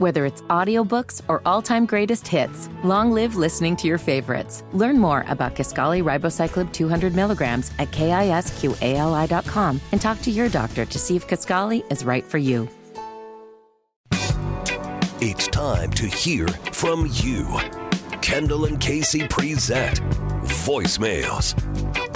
Whether it's audiobooks or all-time greatest hits, long live listening to your favorites. Learn more about Kisqali Ribociclib 200 milligrams at kisqali.com and talk to your doctor to see if Kisqali is right for you. It's time to hear from you. Kendall and Casey present voicemails.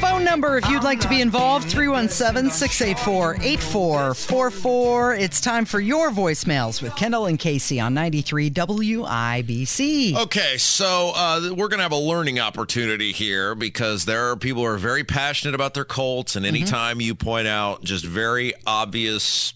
Phone number, if you'd like to be involved, 317 684 8444. It's time for your voicemails with Kendall and Casey on 93 WIBC. Okay, so uh, we're going to have a learning opportunity here because there are people who are very passionate about their Colts, and anytime you point out just very obvious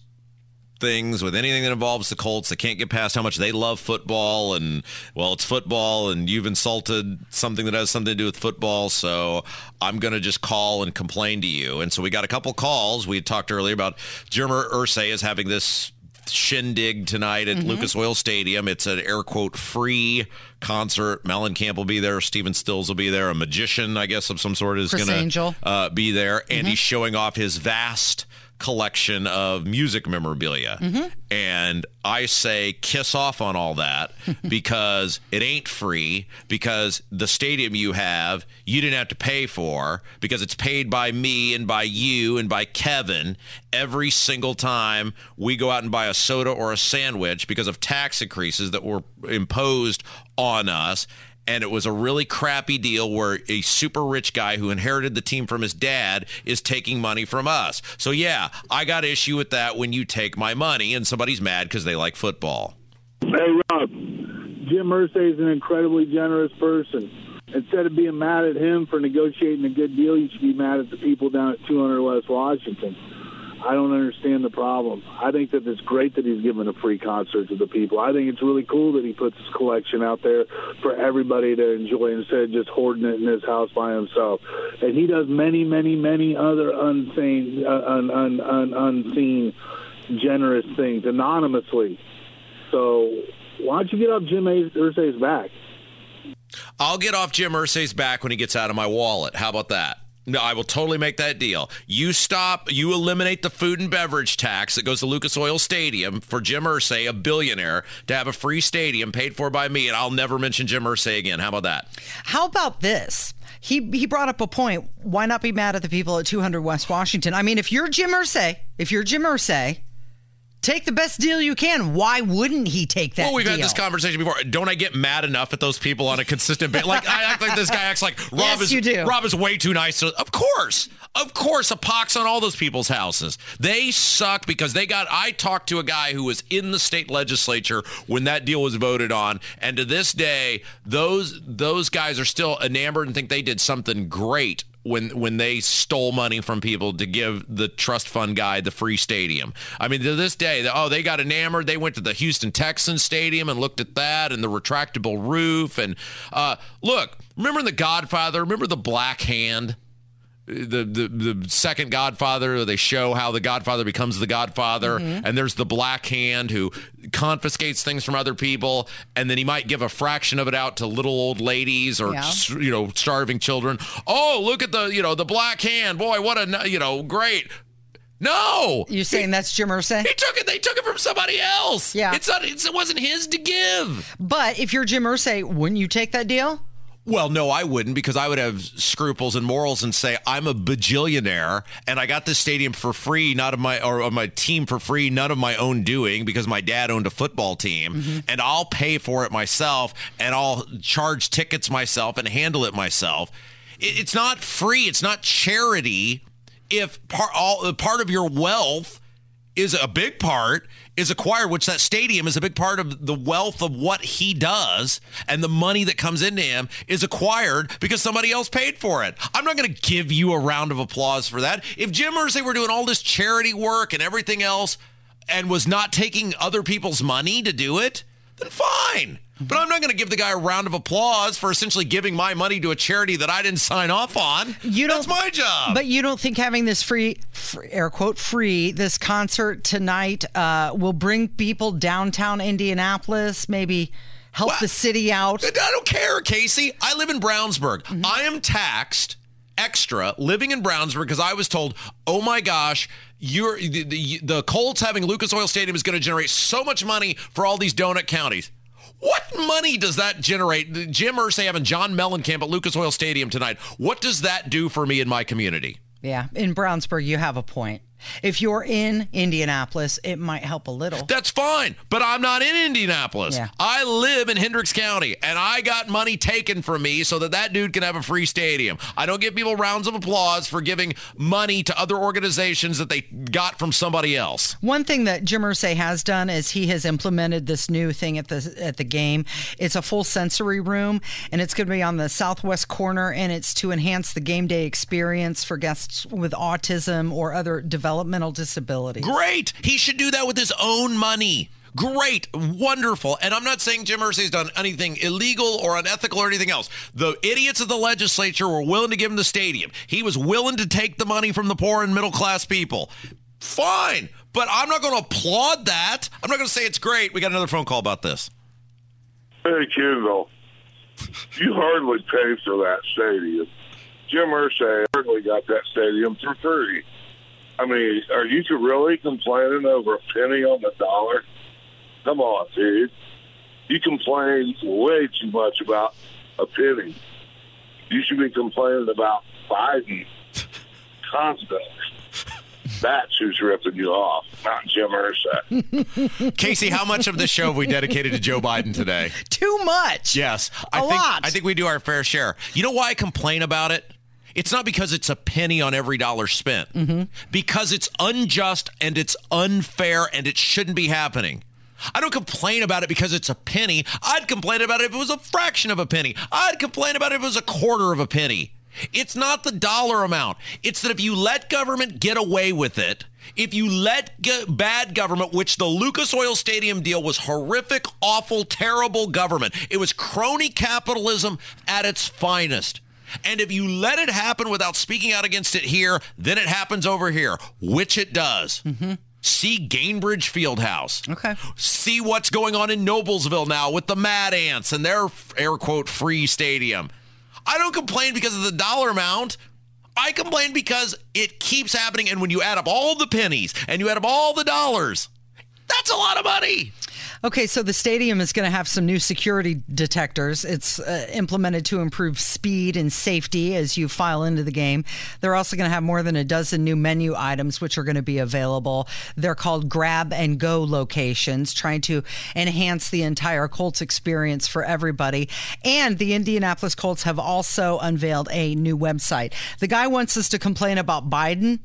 things with anything that involves the Colts, they can't get past how much they love football, and well, it's football, and you've insulted something that has something to do with football, so I'm going to just call and complain to you. And so we got a couple calls. We had talked earlier about Jim Irsay is having this shindig tonight at Lucas Oil Stadium. It's an air quote free concert. Mellencamp will be there. Stephen Stills will be there. A magician, I guess, of some sort is going to uh, be there. And he's showing off his vast collection of music memorabilia. Mm-hmm. And I say kiss off on all that because it ain't free, because the stadium you have, you didn't have to pay for, because it's paid by me and by you and by Kevin every single time we go out and buy a soda or a sandwich because of tax increases that were imposed on us and it was a really crappy deal where a super rich guy who inherited the team from his dad is taking money from us. So yeah, I got issue with that when you take my money and somebody's mad because they like football. Hey, Rob. Jim Irsay is an incredibly generous person. Instead of being mad at him for negotiating a good deal, you should be mad at the people down at 200 West Washington. I don't understand the problem. I think that it's great that he's giving a free concert to the people. I think it's really cool that he puts his collection out there for everybody to enjoy instead of just hoarding it in his house by himself. And he does many, many, many other unseen, uh, un, un, un, unseen, generous things anonymously. So why don't you get off Jim Irsay's back? I'll get off Jim Irsay's back when he gets out of my wallet. How about that? No, I will totally make that deal. You stop, you eliminate the food and beverage tax that goes to Lucas Oil Stadium for Jim Irsay, a billionaire, to have a free stadium paid for by me, and I'll never mention Jim Irsay again. How about that? How about this? He he brought up a point. Why not be mad at the people at 200 West Washington? I mean, if you're Jim Irsay, if you're Jim Irsay, take the best deal you can. Why wouldn't he take that Well, we've deal? had this conversation before. Don't I get mad enough at those people on a consistent basis? Like I act like this guy acts like Rob Yes, is you do. Rob is way too nice. To, of course, of course, a pox on all those people's houses. They suck because they got. I talked to a guy who was in the state legislature when that deal was voted on, and to this day, those those guys are still enamored and think they did something great when when they stole money from people to give the trust fund guy the free stadium. I mean, to this day, oh, they got enamored. They went to the Houston Texans stadium and looked at that and the retractable roof. And uh, look, remember the Godfather? Remember the Black Hand? The, the the second Godfather. They show how the Godfather becomes the Godfather, mm-hmm. and there's the Black Hand who confiscates things from other people, and then he might give a fraction of it out to little old ladies or Yeah. you know starving children. Oh, look at the you know the Black Hand, boy, what a you know great. No, You're saying that's Jim Irsay? he took it. They took it from somebody else. Yeah. it's not. It's, it wasn't his to give. But if you're Jim Irsay, wouldn't you take that deal? Well, no, I wouldn't because I would have scruples and morals and say I'm a bajillionaire and I got this stadium for free, not of my or, or my team for free, none of my own doing because my dad owned a football team mm-hmm. and I'll pay for it myself and I'll charge tickets myself and handle it myself. It's not free. It's not charity. If part all uh, part of your wealth is a big part is acquired which that stadium is a big part of the wealth of what he does and the money that comes into him is acquired because somebody else paid for it. I'm not going to give you a round of applause for that. If jim Irsay were doing all this charity work and everything else and was not taking other people's money to do it then fine. But I'm not going to give the guy a round of applause for essentially giving my money to a charity that I didn't sign off on. You That's don't- my job. But you don't think having this free, free air quote free, this concert tonight uh, will bring people downtown Indianapolis? Maybe help What? the city out. I don't care, Casey. I live in Brownsburg. Mm-hmm. I am taxed extra living in Brownsburg because I was told, "Oh my gosh, you're the, the, the Colts having Lucas Oil Stadium is going to generate so much money for all these donut counties." What money does that generate? Jim Irsay having John Mellencamp at Lucas Oil Stadium tonight. What does that do for me in my community? Yeah, in Brownsburg, you have a point. If you're in Indianapolis, it might help a little. That's fine, but I'm not in Indianapolis. Yeah. I live in Hendricks County, and I got money taken from me so that that dude can have a free stadium. I don't give people rounds of applause for giving money to other organizations that they got from somebody else. One thing that Jim Irsay has done is he has implemented this new thing at the at the game. It's a full sensory room, and it's going to be on the southwest corner, and it's to enhance the game day experience for guests with autism or other developmental disabilities. Great. He should do that with his own money. Great, wonderful. And I'm not saying Jim Irsay's done anything illegal or unethical or anything else. The idiots of the legislature were willing to give him the stadium. He was willing to take the money from the poor and middle class people. Fine, but I'm not going to applaud that. I'm not going to say it's great. We got another phone call about this. Hey, Kendall, you hardly paid for that stadium. Jim Irsay hardly got that stadium for free. I mean, are you really complaining over a penny on the dollar? Come on, dude. You complain way too much about a penny. You should be complaining about Biden constantly. That's who's ripping you off, not Jim Irsay. Casey, how much of the show have we dedicated to Joe Biden today? Too much. Yes, A I think lot. I think we do our fair share. You know why I complain about it? It's not because it's a penny on every dollar spent. Mm-hmm. Because it's unjust and it's unfair and it shouldn't be happening. I don't complain about it because it's a penny. I'd complain about it if it was a fraction of a penny. I'd complain about it if it was a quarter of a penny. It's not the dollar amount. It's that if you let government get away with it, if you let g- bad government, which the Lucas Oil Stadium deal was horrific, awful, terrible government, it was crony capitalism at its finest. And if you let it happen without speaking out against it here, then it happens over here, which it does. Mm-hmm. See Gainbridge Fieldhouse. Okay. See what's going on in Noblesville now with the Mad Ants and their air quote free stadium. I don't complain because of the dollar amount. I complain because it keeps happening. And when you add up all the pennies and you add up all the dollars, that's a lot of money. Okay, so the stadium is going to have some new security detectors. It's uh, implemented to improve speed and safety as you file into the game. They're also going to have more than a dozen new menu items which are going to be available. They're called grab and go locations, trying to enhance the entire Colts experience for everybody. And the Indianapolis Colts have also unveiled a new website. The guy wants us to complain about Biden.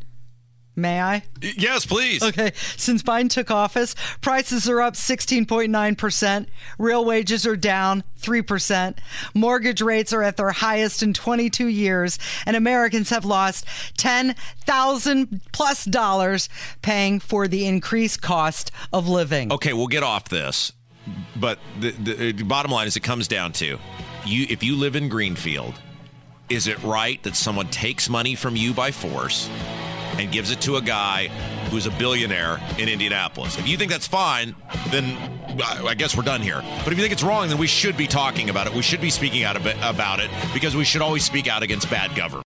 May I? Yes, please. Okay. Since Biden took office, prices are up 16.9%. Real wages are down 3%. Mortgage rates are at their highest in 22 years. And Americans have lost 10,000 plus dollars paying for the increased cost of living. Okay, we'll get off this. But the, the, uh, the bottom line is it comes down to you if you live in Greenfield, is it right that someone takes money from you by force and gives it to a guy who's a billionaire in Indianapolis? If you think that's fine, then I guess we're done here. But if you think it's wrong, then we should be talking about it. We should be speaking out about it because we should always speak out against bad government.